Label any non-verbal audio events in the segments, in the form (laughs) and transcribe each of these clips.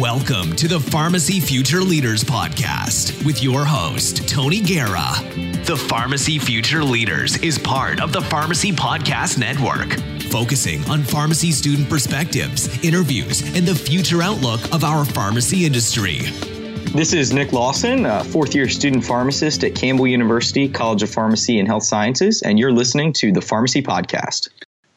Welcome to the Pharmacy Future Leaders Podcast with your host, Tony Guerra. The Pharmacy Future Leaders is part of the Pharmacy Podcast Network, focusing on pharmacy student perspectives, interviews, and the future outlook of our pharmacy industry. This is Nick Lawson, a fourth year student pharmacist at Campbell University College of Pharmacy and Health Sciences, and you're listening to the Pharmacy Podcast.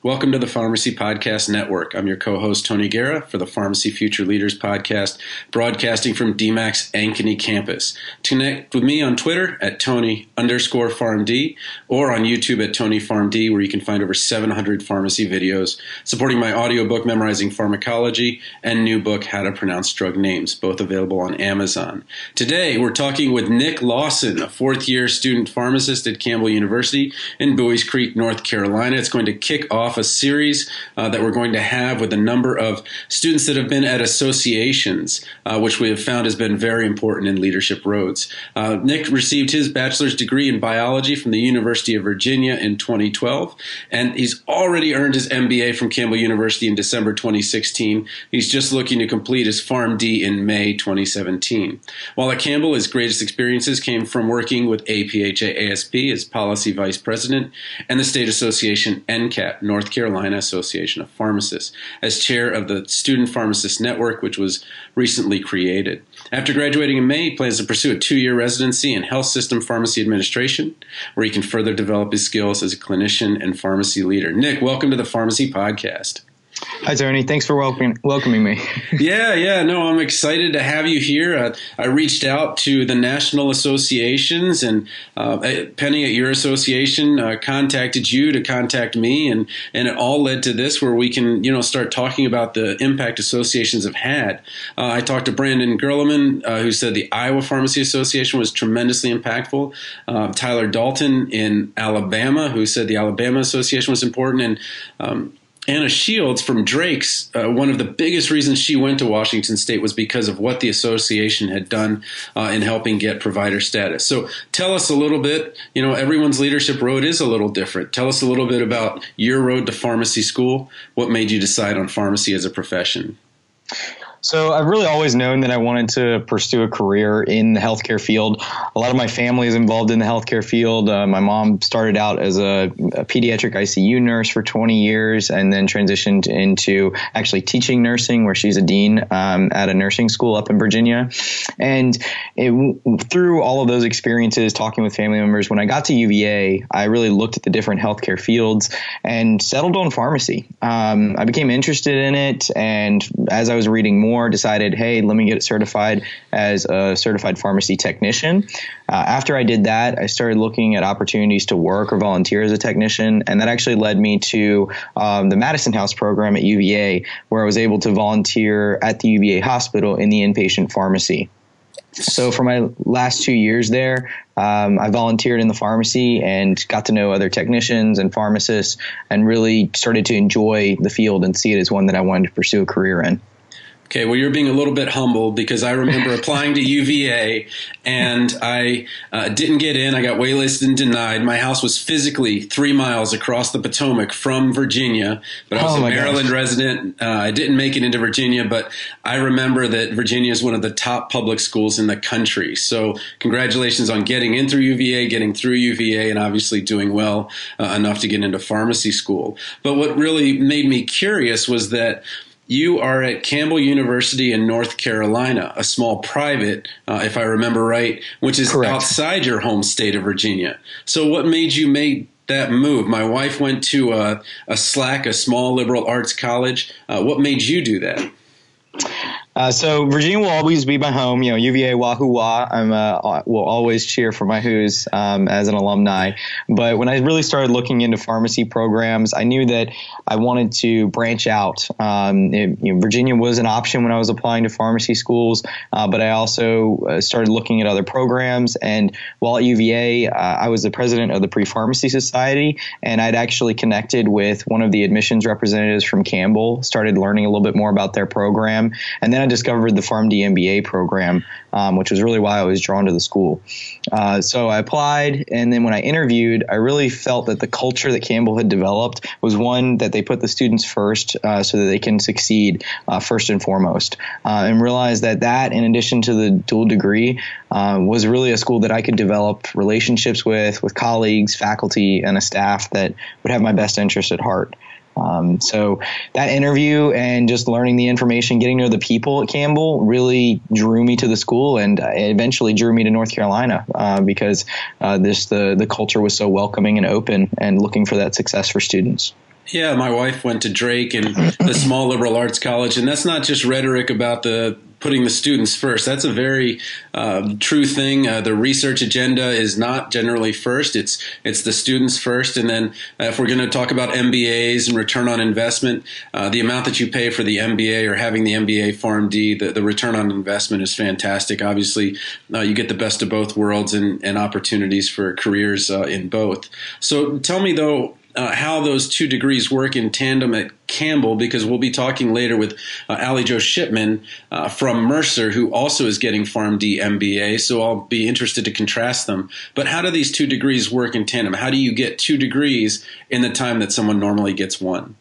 Welcome to the Pharmacy Podcast Network. I'm your co host, Tony Guerra, for the Pharmacy Future Leaders Podcast, broadcasting from DMACC's Ankeny campus. Connect with me on Twitter at Tony underscore PharmD or on YouTube at Tony PharmD, where you can find over 700 pharmacy videos supporting my audiobook, Memorizing Pharmacology, and new book, How to Pronounce Drug Names, both available on Amazon. Today, we're talking with Nick Lawson, a fourth year student pharmacist at Campbell University in Buies Creek, North Carolina. It's going to kick off off a series uh, that we're going to have with a number of students that have been at associations, uh, which we have found has been very important in leadership roads. Uh, Nick received his bachelor's degree in biology from the University of Virginia in 2012, and he's already earned his MBA from Campbell University in December 2016. He's just looking to complete his PharmD in May 2017. While at Campbell, his greatest experiences came from working with APHA ASP as policy vice president and the state association NCAP, North North Carolina Association of Pharmacists as chair of the Student Pharmacist Network, which was recently created. After graduating in May, he plans to pursue a two year residency in health system pharmacy administration, where he can further develop his skills as a clinician and pharmacy leader. Nick, welcome to the Pharmacy Podcast. Hi, Tony. Thanks for welcoming welcoming me. (laughs) yeah, yeah. No, I'm excited to have you here. Uh, I reached out to the national associations, and uh, Penny at your association uh, contacted you to contact me, and and it all led to this, where we can you know start talking about the impact associations have had. Uh, I talked to Brandon Gerleman, uh, who said the Iowa Pharmacy Association was tremendously impactful. Uh, Tyler Dalton in Alabama, who said the Alabama Association was important, and um, Anna Shields from Drake's, uh, one of the biggest reasons she went to Washington State was because of what the association had done uh, in helping get provider status. So tell us a little bit, you know, everyone's leadership road is a little different. Tell us a little bit about your road to pharmacy school. What made you decide on pharmacy as a profession? So I've really always known that I wanted to pursue a career in the healthcare field. A lot of my family is involved in the healthcare field. Uh, my mom started out as a, a, pediatric ICU nurse for 20 years and then transitioned into actually teaching nursing, where she's a dean um, at a nursing school up in Virginia. And it, through all of those experiences, talking with family members, when I got to UVA, I really looked at the different healthcare fields and settled on pharmacy. Um, I became interested in it, and as I was reading more more, decided, hey, let me get certified as a certified pharmacy technician. Uh, after I did that, I started looking at opportunities to work or volunteer as a technician, and that actually led me to um, the Madison House program at UVA, where I was able to volunteer at the UVA hospital in the inpatient pharmacy. So for my last two years there, um, I volunteered in the pharmacy and got to know other technicians and pharmacists, and really started to enjoy the field and see it as one that I wanted to pursue a career in. Okay, well, you're being a little bit humble because I remember (laughs) applying to UVA and I uh, didn't get in. I got waitlisted and denied. My house was physically three miles across the Potomac from Virginia, but I was oh a Maryland gosh. resident. Uh, I didn't make it into Virginia, but I remember that Virginia is one of the top public schools in the country. So, congratulations on getting in through UVA, getting through UVA, and obviously doing well uh, enough to get into pharmacy school. But what really made me curious was that you are at Campbell University in North Carolina, a small private, uh, if I remember right, which is Correct. outside your home state of Virginia. So, what made you make that move? My wife went to a, a SLAC, a small liberal arts college. Uh, what made you do that? Uh, so Virginia will always be my home. You know, UVA Wahoo Wah. I'm uh, will always cheer for my Hoos um, as an alumni. But when I really started looking into pharmacy programs, I knew that I wanted to branch out. Um, it, you know, Virginia was an option when I was applying to pharmacy schools, uh, but I also uh, started looking at other programs. And while at UVA, uh, I was the president of the Pre Pharmacy Society, and I'd actually connected with one of the admissions representatives from Campbell. Started learning a little bit more about their program, and then I discovered the PharmD MBA program, um, which was really why I was drawn to the school. Uh, so I applied, and then when I interviewed, I really felt that the culture that Campbell had developed was one that they put the students first uh, so that they can succeed uh, first and foremost, uh, and realized that that, in addition to the dual degree, uh, was really a school that I could develop relationships with, with colleagues, faculty, and a staff that would have my best interest at heart. Um, so that interview and just learning the information, getting to know the people at Campbell really drew me to the school and eventually drew me to North Carolina uh, because uh, this the the culture was so welcoming and open and looking for that success for students. Yeah, my wife went to Drake and the small liberal arts college, and that's not just rhetoric about the putting the students first. That's a very uh, true thing. Uh, the research agenda is not generally first. It's it's the students first, and then uh, if we're going to talk about MBAs and return on investment, uh, the amount that you pay for the MBA or having the MBA PharmD, the, the return on investment is fantastic. Obviously, uh, you get the best of both worlds and, and opportunities for careers uh, in both. So tell me though uh, how those two degrees work in tandem at Campbell, because we'll be talking later with uh, Ali Jo Shipman uh, from Mercer, who also is getting PharmD MBA. So I'll be interested to contrast them. But how do these two degrees work in tandem? How do you get two degrees in the time that someone normally gets one?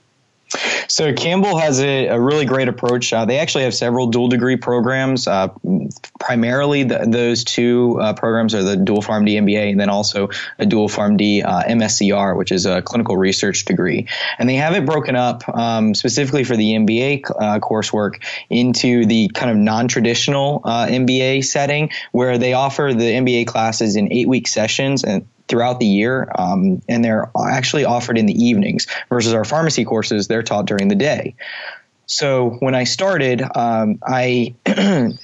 So Campbell has a, a really great approach. Uh, they actually have several dual degree programs. Uh, primarily, the, those two uh, programs are the dual PharmD MBA and then also a dual PharmD uh, MSCR, which is a clinical research degree. And they have it broken up um, specifically for the MBA uh, coursework into the kind of non-traditional uh, MBA setting, where they offer the MBA classes in eight-week sessions and throughout the year, um, and they're actually offered in the evenings versus our pharmacy courses, they're taught during the day. So when I started, um, I (clears throat)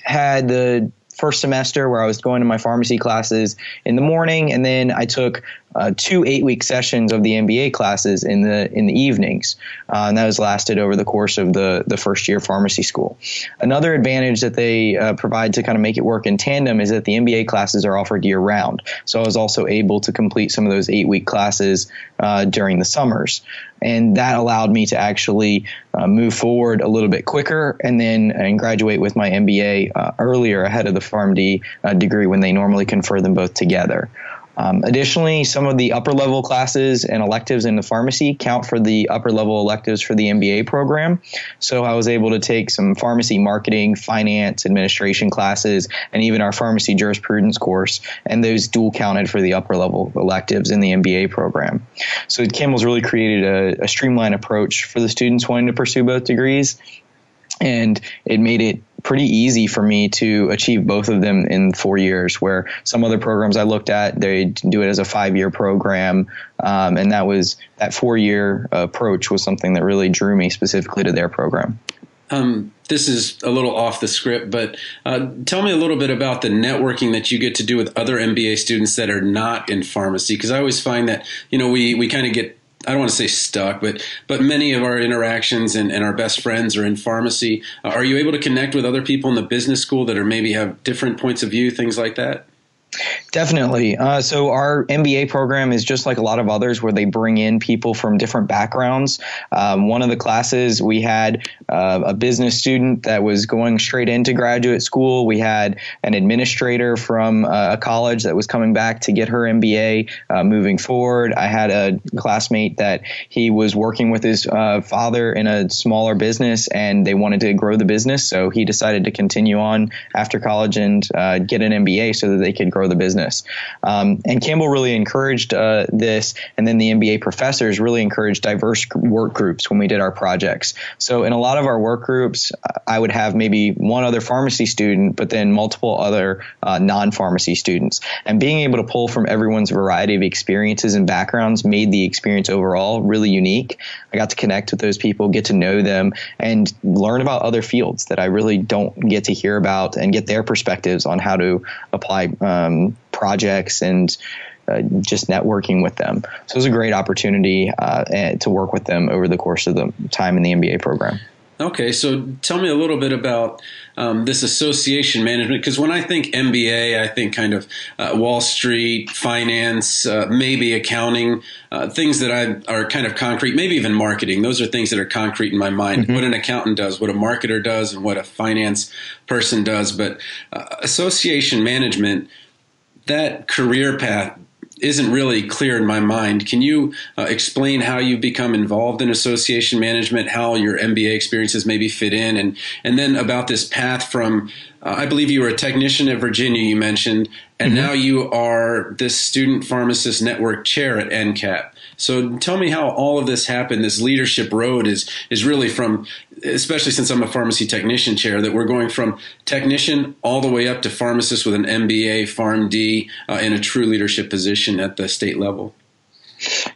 had the first semester where I was going to my pharmacy classes in the morning, and then I took uh, two eight week sessions of the MBA classes in the in the evenings, uh, and that was lasted over the course of the the first year pharmacy school. Another advantage that they uh, provide to kind of make it work in tandem is that the MBA classes are offered year round. So I was also able to complete some of those eight week classes uh, during the summers, and that allowed me to actually uh, move forward a little bit quicker and then and graduate with my MBA uh, earlier ahead of the PharmD degree when they normally confer them both together. Um, additionally, some of the upper level classes and electives in the pharmacy count for the upper level electives for the MBA program. So I was able to take some pharmacy marketing, finance, administration classes, and even our pharmacy jurisprudence course, and those dual counted for the upper level electives in the MBA program. So Campbell's really created a, a streamlined approach for the students wanting to pursue both degrees and it made it pretty easy for me to achieve both of them in four years where some other programs i looked at they do it as a five year program um, and that was that four year approach was something that really drew me specifically to their program um, this is a little off the script, but uh, tell me a little bit about the networking that you get to do with other MBA students that are not in pharmacy. Because I always find that you know we we kind of get I don't want to say stuck, but but many of our interactions and, and our best friends are in pharmacy. Uh, are you able to connect with other people in the business school that are maybe have different points of view, things like that? Definitely. Uh, so our MBA program is just like a lot of others, where they bring in people from different backgrounds. Um, one of the classes we had uh, a business student that was going straight into graduate school. We had an administrator from uh, a college that was coming back to get her MBA uh, moving forward. I had a classmate that he was working with his uh, father in a smaller business, and they wanted to grow the business, so he decided to continue on after college and uh, get an MBA so that they could grow the business. Um, and Campbell really encouraged uh, this, and then the MBA professors really encouraged diverse work groups when we did our projects. So in a lot of our work groups, I would have maybe one other pharmacy student, but then multiple other uh, non-pharmacy students. And being able to pull from everyone's variety of experiences and backgrounds made the experience overall really unique. I got to connect with those people, get to know them, and learn about other fields that I really don't get to hear about and get their perspectives on how to apply um, projects and uh, just networking with them. So it was a great opportunity uh, to work with them over the course of the time in the MBA program. Okay, so tell me a little bit about um, this association management because when I think MBA, I think kind of uh, Wall Street, finance, uh, maybe accounting, uh, things that I are kind of concrete, maybe even marketing. Those are things that are concrete in my mind. Mm-hmm. What an accountant does, what a marketer does, and what a finance person does. But uh, association management, that career path isn't really clear in my mind. Can you uh, explain how you become involved in association management, how your MBA experiences maybe fit in, and and then about this path from uh, I believe you were a technician at Virginia, you mentioned, and mm-hmm. now you are this student pharmacist network chair at NCAP. So tell me how all of this happened. This leadership road is is really from, especially since I'm a pharmacy technician chair, that we're going from technician all the way up to pharmacist with an MBA, PharmD, uh, in a true leadership position at the state level.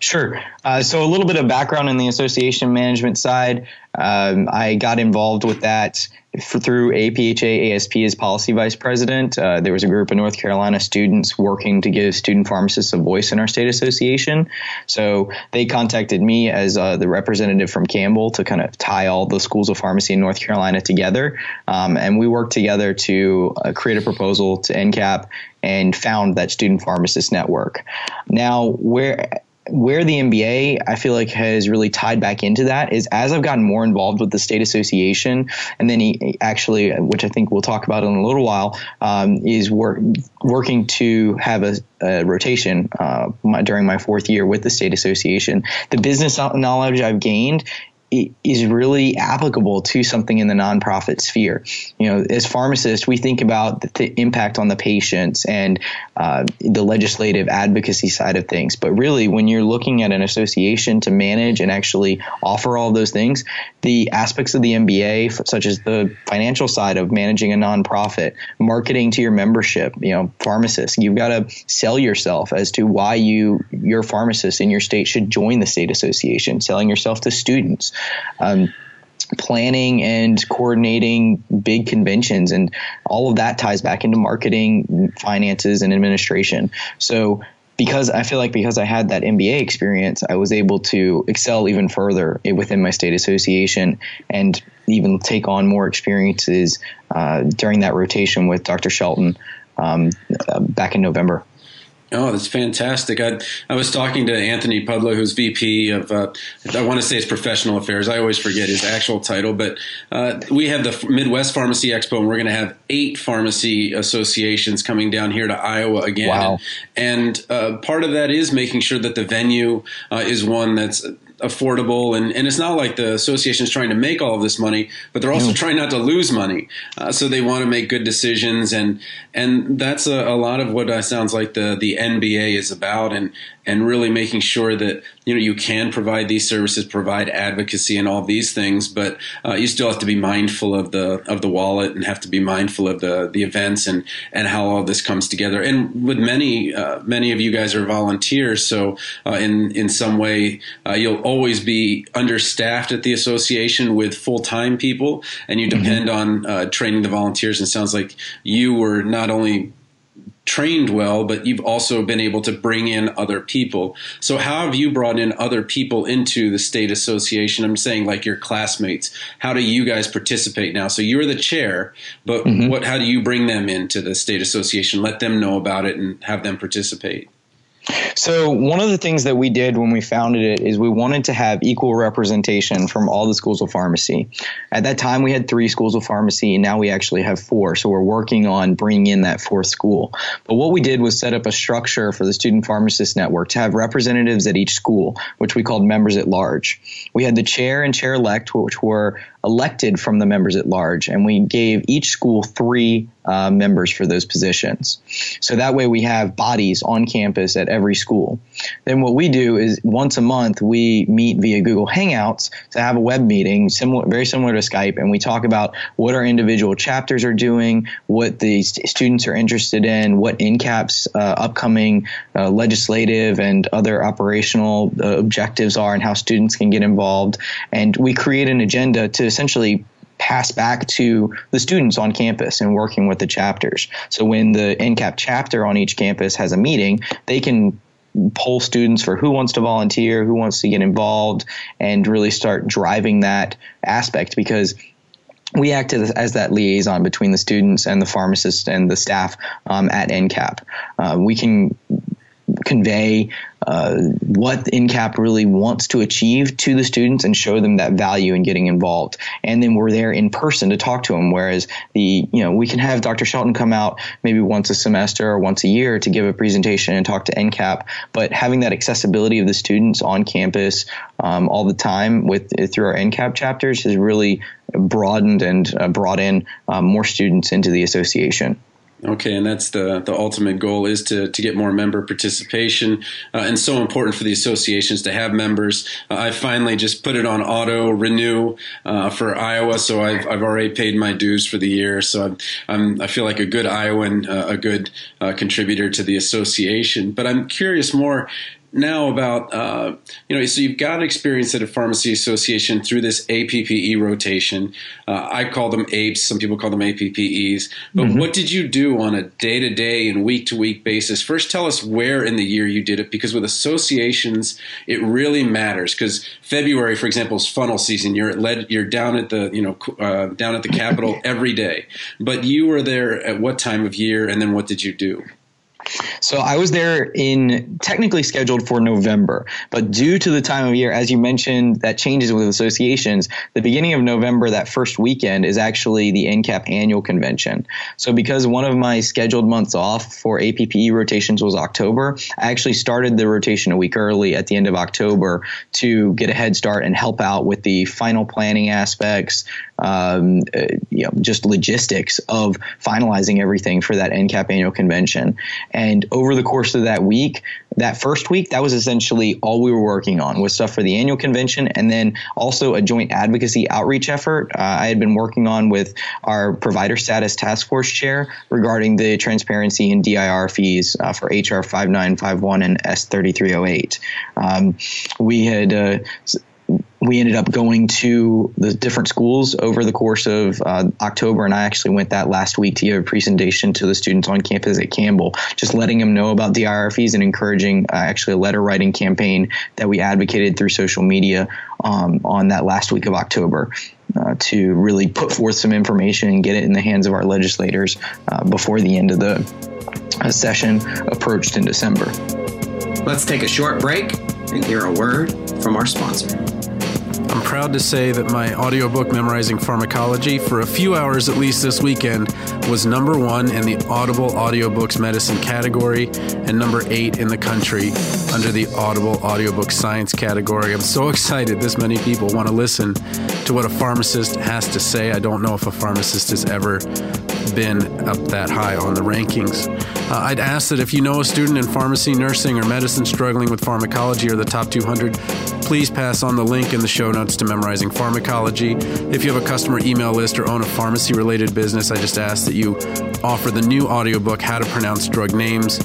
Sure. Uh, so a little bit of background in the association management side. Um, I got involved with that for, through APHA ASP as policy vice president. Uh, there was a group of North Carolina students working to give student pharmacists a voice in our state association. So they contacted me as uh, the representative from Campbell to kind of tie all the schools of pharmacy in North Carolina together. Um, and we worked together to uh, create a proposal to NCAP and found that student pharmacist network. Now, where where the MBA I feel like has really tied back into that is as I've gotten more involved with the state association, and then he actually, which I think we'll talk about in a little while, um, is work, working to have a, a rotation uh, my, during my fourth year with the state association. The business knowledge I've gained is really applicable to something in the nonprofit sphere. You know, as pharmacists, we think about the, impact on the patients and uh, the legislative advocacy side of things. But really, when you're looking at an association to manage and actually offer all of those things, the aspects of the MBA, such as the financial side of managing a nonprofit, marketing to your membership, you know, pharmacists, you've got to sell yourself as to why you, your pharmacist in your state should join the state association, selling yourself to students um, planning and coordinating big conventions and all of that ties back into marketing finances and administration so because I feel like because I had that MBA experience, I was able to excel even further within my state association and even take on more experiences uh, during that rotation with Dr. Shelton um, back in November. Oh, that's fantastic. I, I was talking to Anthony Pudlo, who's VP of, uh, I want to say it's professional affairs. I always forget his actual title, but uh, we have the Midwest Pharmacy Expo, and we're going to have eight pharmacy associations coming down here to Iowa again. Wow. And, uh, part of that is making sure that the venue uh, is one that's affordable and, and it's not like the association is trying to make all of this money but they're also no. trying not to lose money uh, so they want to make good decisions and and that's a, a lot of what uh, sounds like the the MBA is about and and really making sure that you know you can provide these services, provide advocacy and all these things, but uh, you still have to be mindful of the of the wallet and have to be mindful of the the events and and how all this comes together. And with many uh, many of you guys are volunteers, so uh, in in some way uh, you'll always be understaffed at the association with full time people, and you mm-hmm. depend mm-hmm. on uh, training the volunteers. And sounds like you were not only trained well, but you've also been able to bring in other people. So how have you brought in other people into the state association? I'm saying like your classmates. How do you guys participate now? So you're the chair, but mm-hmm. what how do you bring them into the state association? Let them know about it and have them participate. So one of the things that we did when we founded it is we wanted to have equal representation from all the schools of pharmacy. At that time, we had three schools of pharmacy, and now we actually have four. So we're working on bringing in that fourth school. But what we did was set up a structure for the Student Pharmacist Network to have representatives at each school, which we called members at large. We had the chair and chair elect, which were elected from the members at large, and we gave each school three uh, members for those positions. So that way we have bodies on campus at every school. Then what we do is once a month we meet via Google Hangouts to have a web meeting, similar, very similar to Skype, and we talk about what our individual chapters are doing, what the st- students are interested in, what NCAP's uh, upcoming uh, legislative and other operational uh, objectives are, and how students can get involved. And we create an agenda to essentially pass back to the students on campus and working with the chapters. So when the NCAP chapter on each campus has a meeting, they can poll students for who wants to volunteer, who wants to get involved, and really start driving that aspect because we act as, as, that liaison between the students and the pharmacist and the staff um, at NCAP. Uh, we can convey uh, what NCAP really wants to achieve to the students and show them that value in getting involved. And then we're there in person to talk to them. Whereas the, you know, we can have Dr. Shelton come out maybe once a semester or once a year to give a presentation and talk to NCAP. But having that accessibility of the students on campus um, all the time with through our NCAP chapters has really broadened and uh, brought in um, more students into the association. Okay, and that's the the ultimate goal is to to get more member participation, uh, and so important for the associations to have members. Uh, I finally just put it on auto renew uh, for Iowa, so I've I've already paid my dues for the year. So I'm, I'm i feel like a good Iowan, uh, a good uh, contributor to the association. But I'm curious more now about uh, you know so you've got experience at a pharmacy association through this APPE rotation. Uh, I call them APEs. Some people call them APPEs. But mm-hmm. what did you do on a day to day and week to week basis? First, tell us where in the year you did it because with associations it really matters. Because February, for example, is funnel season. You're at you're down at the you know uh, down at the Capitol (laughs) every day. But you were there at what time of year, and then what did you do? So I was there in technically scheduled for November, but due to the time of year, as you mentioned, that changes with associations. The beginning of November, that first weekend, is actually the NCAP annual convention. So because one of my scheduled months off for APPE rotations was October, I actually started the rotation a week early at the end of October to get a head start and help out with the final planning aspects, um, uh, you know, just logistics of finalizing everything for that NCAP annual convention. And over the course of that week, that first week, that was essentially all we were working on was stuff for the annual convention and then also a joint advocacy outreach effort uh, I had been working on with our provider status task force chair regarding the transparency and DIR fees uh, for HR 5951 and S3308. Um, we had uh, we ended up going to the different schools over the course of uh, October, and I actually went that last week to give a presentation to the students on campus at Campbell, just letting them know about the IRFs and encouraging uh, actually a letter writing campaign that we advocated through social media um, on that last week of October. Uh, to really put forth some information and get it in the hands of our legislators uh, before the end of the uh, session approached in December. Let's take a short break and hear a word from our sponsor. I'm proud to say that my audiobook memorizing pharmacology for a few hours at least this weekend was number one in the Audible Audiobooks Medicine category and number eight in the country under the Audible Audiobook Science category. I'm so (laughs) excited this many people want to listen to what a pharmacist has to say. I don't know if a pharmacist has ever been up that high on the rankings. Uh, I'd ask that if you know a student in pharmacy, nursing, or medicine struggling with pharmacology or the top 200, please pass on the link in the show notes to Memorizing Pharmacology. If you have a customer email list or own a pharmacy related business, I just ask that you offer the new audiobook, How to Pronounce Drug Names,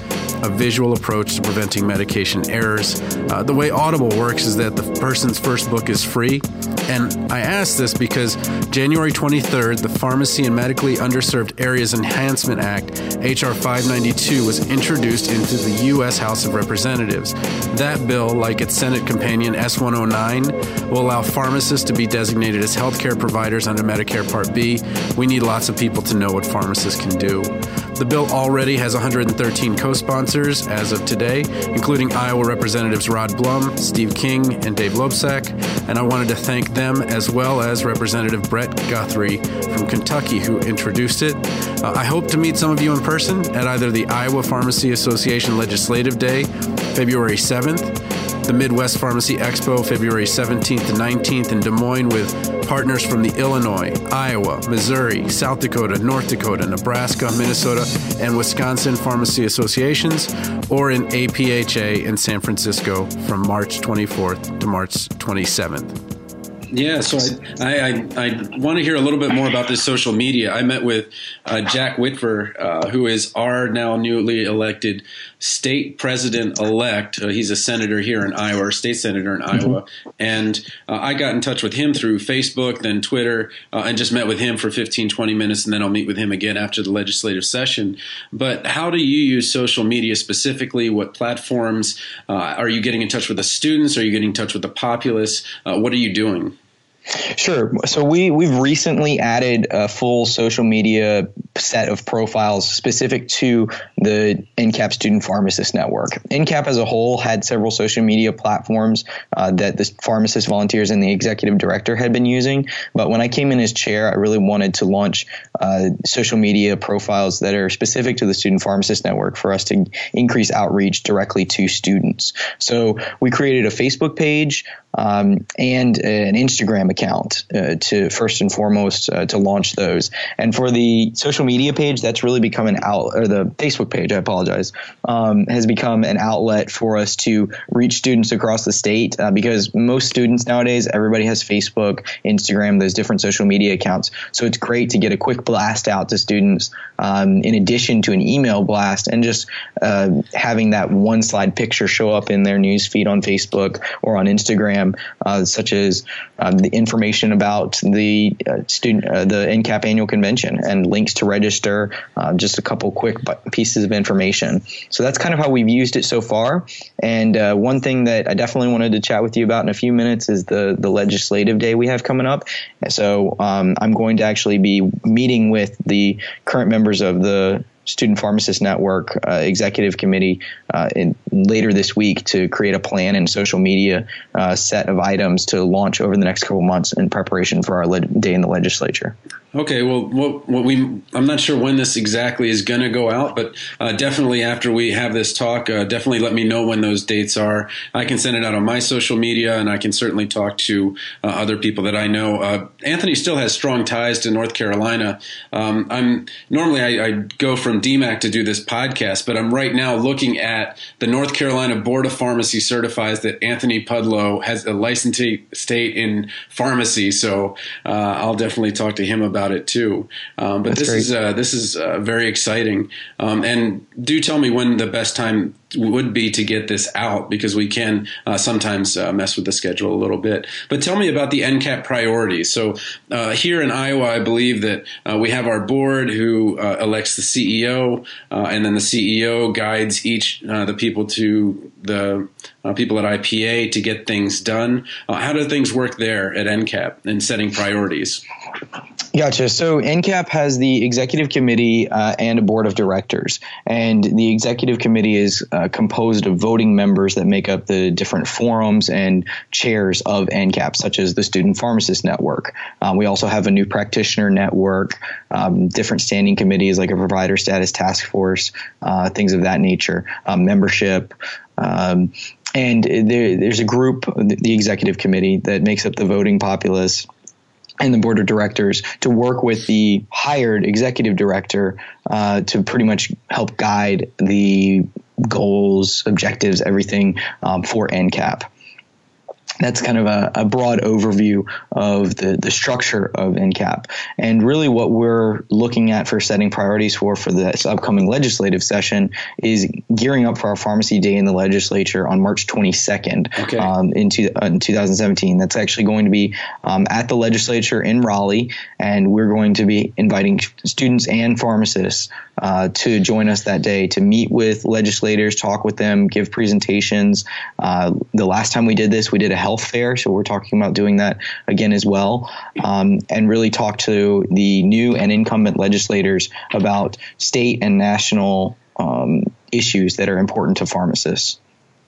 a visual approach to preventing medication errors. Uh, the way Audible works is that the person's first book is free. And I ask this because January 23rd, the Pharmacy and Medically Underserved Areas Enhancement Act, H.R. 592, was introduced into the U.S. House of Representatives. That bill, like its Senate companion S 109, will allow pharmacists to be designated as healthcare providers under Medicare Part B. We need lots of people to know what pharmacists can do. The bill already has 113 co sponsors as of today, including Iowa Representatives Rod Blum, Steve King, and Dave Loebsack. And I wanted to thank them as well as Representative Brett Guthrie from Kentucky, who introduced it. Uh, I hope to meet some of you in person at either the Iowa Pharmacy Association Legislative Day, February 7th, the Midwest Pharmacy Expo February 17th to 19th in Des Moines with partners from the Illinois, Iowa, Missouri, South Dakota, North Dakota, Nebraska, Minnesota, and Wisconsin Pharmacy Associations, or in APHA in San Francisco from March 24th to March 27th. Yeah, so I, I, I, I want to hear a little bit more about this social media. I met with uh, Jack Whitver, uh, who is our now newly elected state president elect. Uh, he's a senator here in Iowa, or state senator in mm-hmm. Iowa. And uh, I got in touch with him through Facebook, then Twitter, uh, and just met with him for 15, 20 minutes, and then I'll meet with him again after the legislative session. But how do you use social media specifically? What platforms? Uh, are you getting in touch with the students? Are you getting in touch with the populace? Uh, what are you doing? Sure. So we we've recently added a full social media set of profiles specific to the NCAP Student Pharmacist Network. NCAP as a whole had several social media platforms uh, that the pharmacist volunteers and the executive director had been using. But when I came in as chair, I really wanted to launch uh, social media profiles that are specific to the Student Pharmacist Network for us to increase outreach directly to students. So we created a Facebook page um, and an Instagram account uh, to first and foremost uh, to launch those. And for the social media page, that's really become an out or the Facebook page. I apologize, um, has become an outlet for us to reach students across the state uh, because most students nowadays, everybody has Facebook, Instagram, those different social media accounts. So it's great to get a quick blast out to students um, in addition to an email blast and just uh, having that one slide picture show up in their news feed on Facebook or on Instagram uh, such as um, the information about the uh, student uh, the NCAP annual convention and links to register. Uh, just a couple quick pieces of information. So that's kind of how we've used it so far. And uh, one thing that I definitely wanted to chat with you about in a few minutes is the the legislative day we have coming up. So um, I'm going to actually be meeting with the current members of the Student Pharmacist Network uh, Executive Committee uh, in, later this week to create a plan and social media uh, set of items to launch over the next couple months in preparation for our le- day in the legislature. Okay, well, what, what, we I'm not sure when this exactly is going to go out, but uh, definitely after we have this talk, uh, definitely let me know when those dates are. I can send it out on my social media, and I can certainly talk to uh, other people that I know. Uh, Anthony still has strong ties to North Carolina. Um, I'm normally I, I, go from DMACC to do this podcast, but I'm right now looking at the North Carolina Board of Pharmacy certifies that Anthony Pudlo has a licensee state in pharmacy, so uh, I'll definitely talk to him about about it too. Um, but That's this great. is uh, this is uh, very exciting. Um, and do tell me when the best time would be to get this out because we can uh, sometimes uh, mess with the schedule a little bit. But tell me about the NCAP priorities. So uh, here in Iowa, I believe that uh, we have our board who uh, elects the CEO, uh, and then the CEO guides each the people to the people at IPA to get things done. how do things work there at NCAP in setting priorities? Gotcha. So NCAP has the executive committee and a board of directors, and the executive committee is uh, composed of voting members that make up the different forums and chairs of NCAP, such as the Student Pharmacist Network. Um, we also have a new practitioner network, um, different standing committees like a provider status task force, uh, things of that nature, um, membership. Um, and there, there's a group, the executive committee, that makes up the voting populace and the board of directors to work with the hired executive director uh, to pretty much help guide the goals, objectives, everything um, for NCAP that's kind of a, a, broad overview of the, the structure of NCAP. And really, what we're looking at for setting priorities for for this upcoming legislative session is gearing up for our pharmacy day in the legislature on March 22nd okay. um, in, two, uh, in, 2017. That's actually going to be um, at the legislature in Raleigh, and we're going to be inviting students and pharmacists uh, to join us that day to meet with legislators, talk with them, give presentations. Uh, the last time we did this, we did a health fair, so we're talking about doing that again as well, um, and really talk to the new and incumbent legislators about state and national um, issues that are important to pharmacists.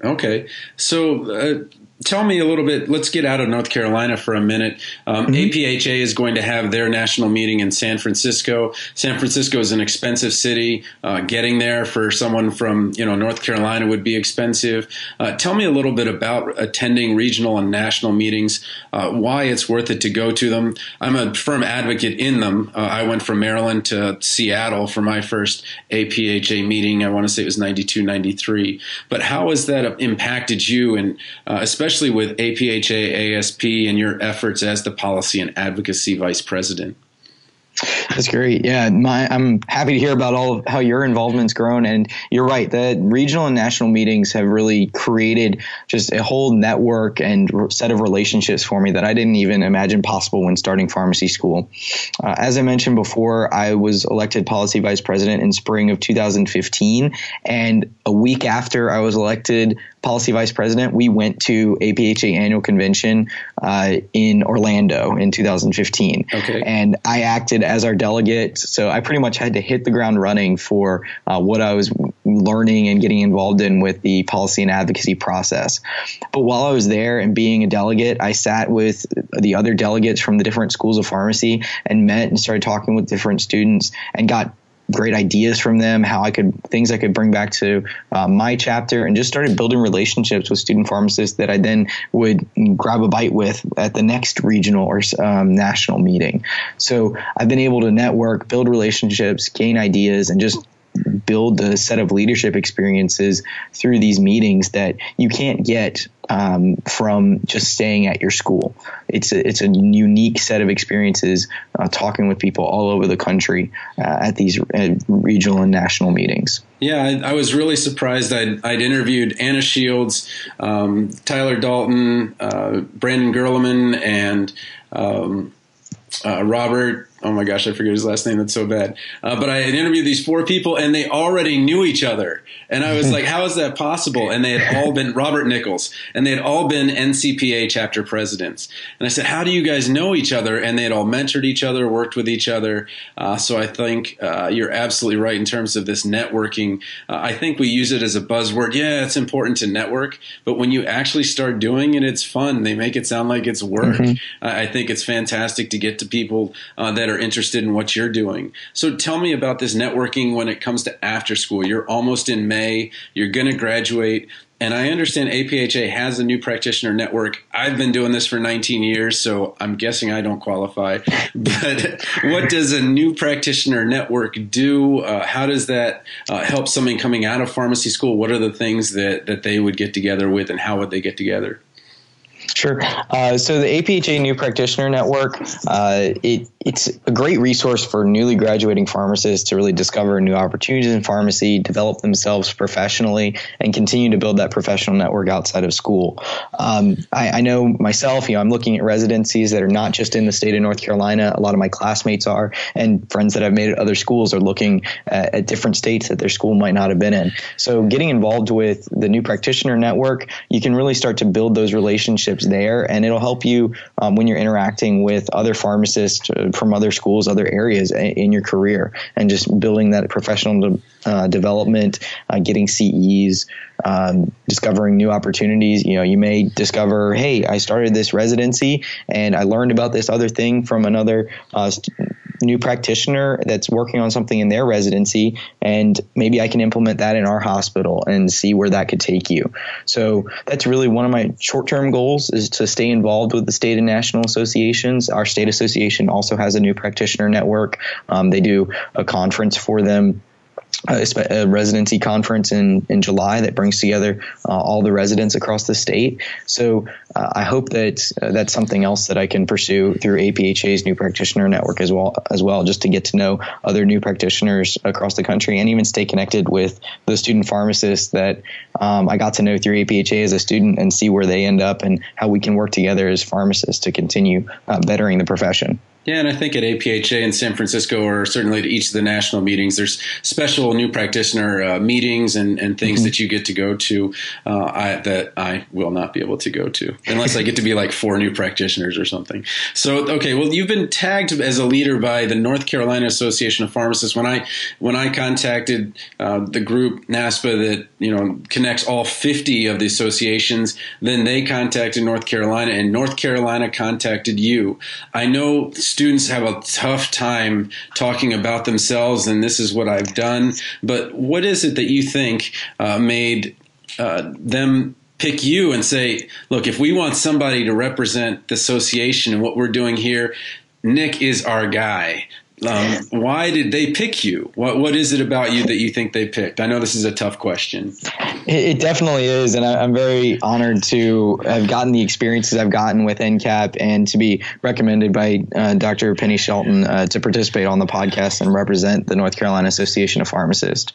Okay, so uh, tell me a little bit. Let's get out of North Carolina for a minute. Um, mm-hmm. APHA is going to have their national meeting in San Francisco. San Francisco is an expensive city. Uh, getting there for someone from you know North Carolina would be expensive. Uh, tell me a little bit about attending regional and national meetings. Uh, why it's worth it to go to them. I'm a firm advocate in them. Uh, I went from Maryland to Seattle for my first APHA meeting. I want to say it was 92, 93. But how has that impacted you, and uh, especially especially with APHA, ASP, and your efforts as the policy and advocacy vice president. That's great. Yeah, my, I'm happy to hear about all of how your involvement's grown. And you're right, the regional and national meetings have really created just a whole network and set of relationships for me that I didn't even imagine possible when starting pharmacy school. Uh, as I mentioned before, I was elected policy vice president in spring of 2015, and a week after I was elected policy vice president, we went to APHA annual convention uh, in Orlando in 2015. Okay. And I acted as our delegate. So I pretty much had to hit the ground running for uh, what I was learning and getting involved in with the policy and advocacy process. But while I was there and being a delegate, I sat with the other delegates from the different schools of pharmacy and met and started talking with different students and got great ideas from them, how I could things I could bring back to uh, my chapter, and just started building relationships with student pharmacists that I then would grab a bite with at the next regional or um, national meeting. So I've been able to network, build relationships, gain ideas, and just build the set of leadership experiences through these meetings that you can't get um, from just staying at your school. It's a, it's a unique set of experiences uh, talking with people all over the country uh, at these uh, regional and national meetings. Yeah, I, I was really surprised. I'd, I'd interviewed Anna Shields, um, Tyler Dalton, uh, Brandon Gerleman, and um, uh, Robert oh my gosh, I forget his last name. That's so bad. Uh, but I had interviewed these four people, and they already knew each other. And I was (laughs) like, how is that possible? And they had all been Robert Nichols, and they had all been NCPA chapter presidents. And I said, how do you guys know each other? And they had all mentored each other, worked with each other. Uh, so I think uh, you're absolutely right in terms of this networking. Uh, I think we use it as a buzzword. Yeah, it's important to network, but when you actually start doing it, it's fun. They make it sound like it's work. Mm-hmm. I think it's fantastic to get to people uh, are interested in what you're doing. So tell me about this networking when it comes to after school. You're almost in May, you're going to graduate. And I understand APHA has a new practitioner network. I've been doing this for 19 years, so I'm guessing I don't qualify. (laughs) But what does a new practitioner network do? Uh, how does that uh, help someone coming out of pharmacy school? What are the things that, that they would get together with, and how would they get together? Sure. Uh, so the APHA New Practitioner Network, uh, it, it's a great resource for newly graduating pharmacists to really discover new opportunities in pharmacy, develop themselves professionally, and continue to build that professional network outside of school. Um, I, I, know myself, you know, I'm looking at residencies that are not just in the state of North Carolina. A lot of my classmates are, and friends that I've made at other schools are looking at, at different states that their school might not have been in. So getting involved with the New Practitioner Network, you can really start to build those relationships there, and it'll help you um, when you're interacting with other pharmacists uh, from other schools, other areas in your career, and just building that professional uh, development, uh, getting CEs, um, discovering new opportunities. You know, you may discover, hey, I started this residency and I learned about this other thing from another uh, st- new practitioner that's working on something in their residency, and maybe I can implement that in our hospital and see where that could take you. So that's really one of my short-term goals is to stay involved with the state and national associations. Our state association also has a new practitioner network. Um, they do a conference for them a, residency conference in, in July that brings together uh, all the residents across the state. So uh, I hope that uh, that's something else that I can pursue through APHA's new practitioner network as well, as well, just to get to know other new practitioners across the country and even stay connected with the student pharmacists that um, I got to know through APHA as a student and see where they end up and how we can work together as pharmacists to continue uh, bettering the profession. Yeah, and I think at APHA in San Francisco, or certainly at each of the national meetings, there's special new practitioner uh, meetings and, and things mm-hmm. that you get to go to uh, I, that I will not be able to go to unless I get to be like four new practitioners or something. So, okay, well, you've been tagged as a leader by the North Carolina Association of Pharmacists. When I when I contacted uh, the group NASPA that you know connects all 50 of the associations, then they contacted North Carolina, and North Carolina contacted you. I know students have a tough time talking about themselves, and this is what I've done. But what is it that you think uh, made uh, them pick you and say, look, if we want somebody to represent the association and what we're doing here, Nick is our guy. Um, why did they pick you? What What is it about you that you think they picked? I know this is a tough question. It, it definitely is, and I, am very honored to have gotten the experiences I've gotten with NCAP and to be recommended by uh, Dr. Penny Shelton uh, to participate on the podcast and represent the North Carolina Association of Pharmacists.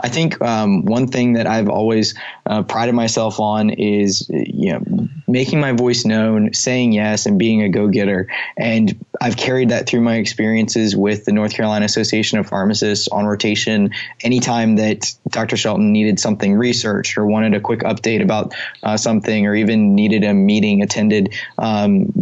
I think um, one thing that I've always uh, prided myself on is you know making my voice known, saying yes, and being a go getter. And I've carried that through my experiences with the North Carolina Association of Pharmacists on rotation. Anytime that Dr. Shelton needed something researched or wanted a quick update about uh, something, or even needed a meeting attended. Um,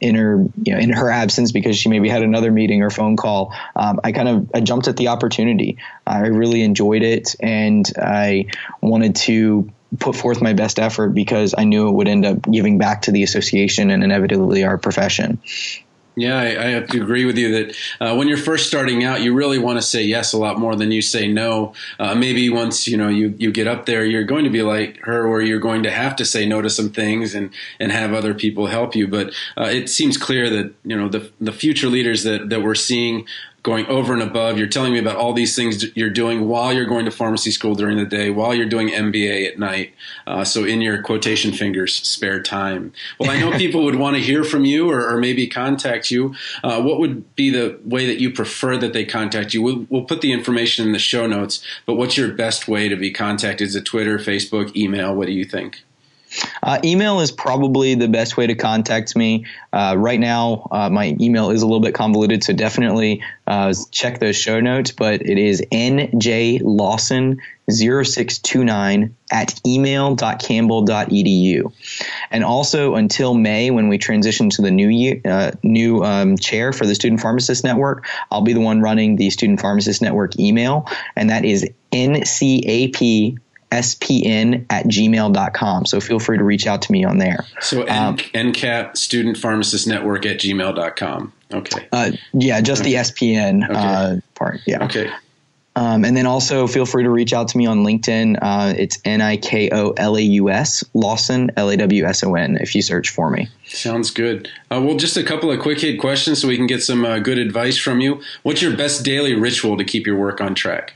in her you know in her absence because she maybe had another meeting or phone call um, i kind of I jumped at the opportunity i really enjoyed it and i wanted to put forth my best effort because I knew it would end up giving back to the association and inevitably our profession. Yeah, I, I, have to agree with you that uh, when you're first starting out, you really want to say yes a lot more than you say no. Uh, maybe once you know you, you get up there, you're going to be like her, where you're going to have to say no to some things and, and have other people help you. But uh, it seems clear that you know the the future leaders that that we're seeing going over and above. You're telling me about all these things you're doing while you're going to pharmacy school during the day, while you're doing MBA at night. Uh, so in your quotation fingers, spare time. Well, I know (laughs) people would want to hear from you or, or maybe contact you. Uh, what would be the way that you prefer that they contact you? We'll, we'll, put the information in the show notes, but what's your best way to be contacted? Is it Twitter, Facebook, email? What do you think? Uh, email is probably the best way to contact me. Uh, right now, uh, my email is a little bit convoluted, so definitely uh, check those show notes. But it is njlawson0629 at email.campbell.edu. And also until May, when we transition to the new year, uh, new um, chair for the Student Pharmacist Network, I'll be the one running the Student Pharmacist Network email, and that is ncap spn at gmail.com. So feel free to reach out to me on there. So um, NCAP Student Pharmacist Network at gmail.com. Okay. Uh, yeah, just okay. the SPN okay. uh, part. Yeah. Okay. Um, and then also feel free to reach out to me on LinkedIn. Uh, it's N I K O L A U S Lawson L A W S O N. If you search for me. Sounds good. Uh, well, just a couple of quick hit questions so we can get some uh, good advice from you. What's your best daily ritual to keep your work on track?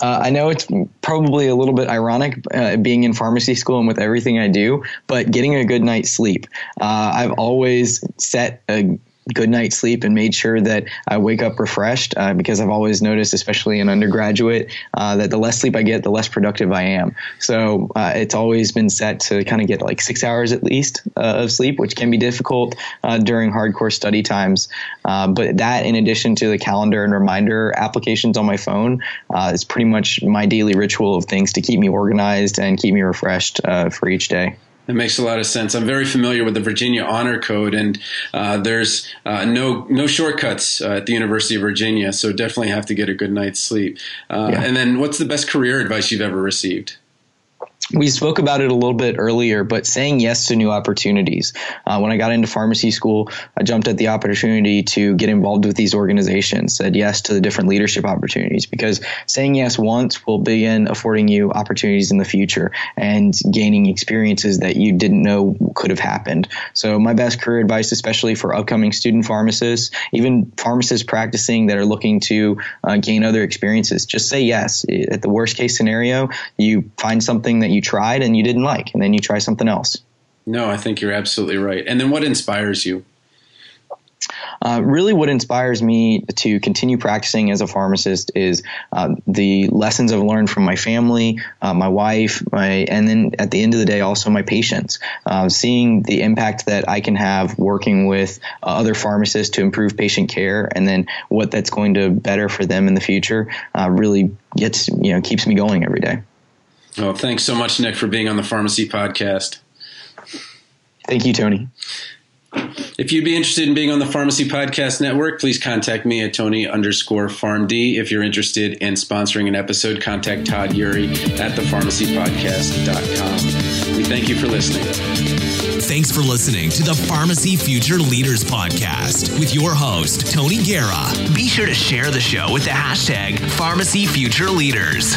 Uh, I know it's probably a little bit ironic uh, being in pharmacy school and with everything I do, but getting a good night's sleep. Uh, I've always set a good night's sleep and made sure that I wake up refreshed uh, because I've always noticed, especially in undergraduate, uh, that the less sleep I get, the less productive I am. So uh, it's always been set to kind of get like six hours at least uh, of sleep, which can be difficult uh, during hardcore study times. Uh, but that, in addition to the calendar and reminder applications on my phone, is pretty much my daily ritual of things to keep me organized and keep me refreshed for each day. That makes a lot of sense. I'm very familiar with the Virginia Honor Code, and uh, there's uh, no no shortcuts uh, at the University of Virginia. So definitely have to get a good night's sleep. Uh, yeah. And then, what's the best career advice you've ever received? We spoke about it a little bit earlier, but saying yes to new opportunities. Uh, when I got into pharmacy school, I jumped at the opportunity to get involved with these organizations, said yes to the different leadership opportunities because saying yes once will begin affording you opportunities in the future and gaining experiences that you didn't know could have happened. So, my best career advice, especially for upcoming student pharmacists, even pharmacists practicing that are looking to uh, gain other experiences, just say yes. At the worst case scenario, you find something that you you tried and you didn't like, and then you try something else. No, I think you're absolutely right. And then what inspires you? Uh, really, what inspires me to continue practicing as a pharmacist is uh, the lessons I've learned from my family, uh, my wife, my, and then at the end of the day, also my patients. Uh, seeing the impact that I can have working with uh, other pharmacists to improve patient care, and then what that's going to better for them in the future, uh, really gets you know keeps me going every day. Well, thanks so much, Nick, for being on the Pharmacy Podcast. Thank you, Tony. If you'd be interested in being on the Pharmacy Podcast Network, please contact me at Tony underscore PharmD. If you're interested in sponsoring an episode, contact Todd Eury at thepharmacypodcast.com. We thank you for listening. Thanks for listening to the Pharmacy Future Leaders Podcast with your host, Tony Guerra. Be sure to share the show with the hashtag Pharmacy Future Leaders.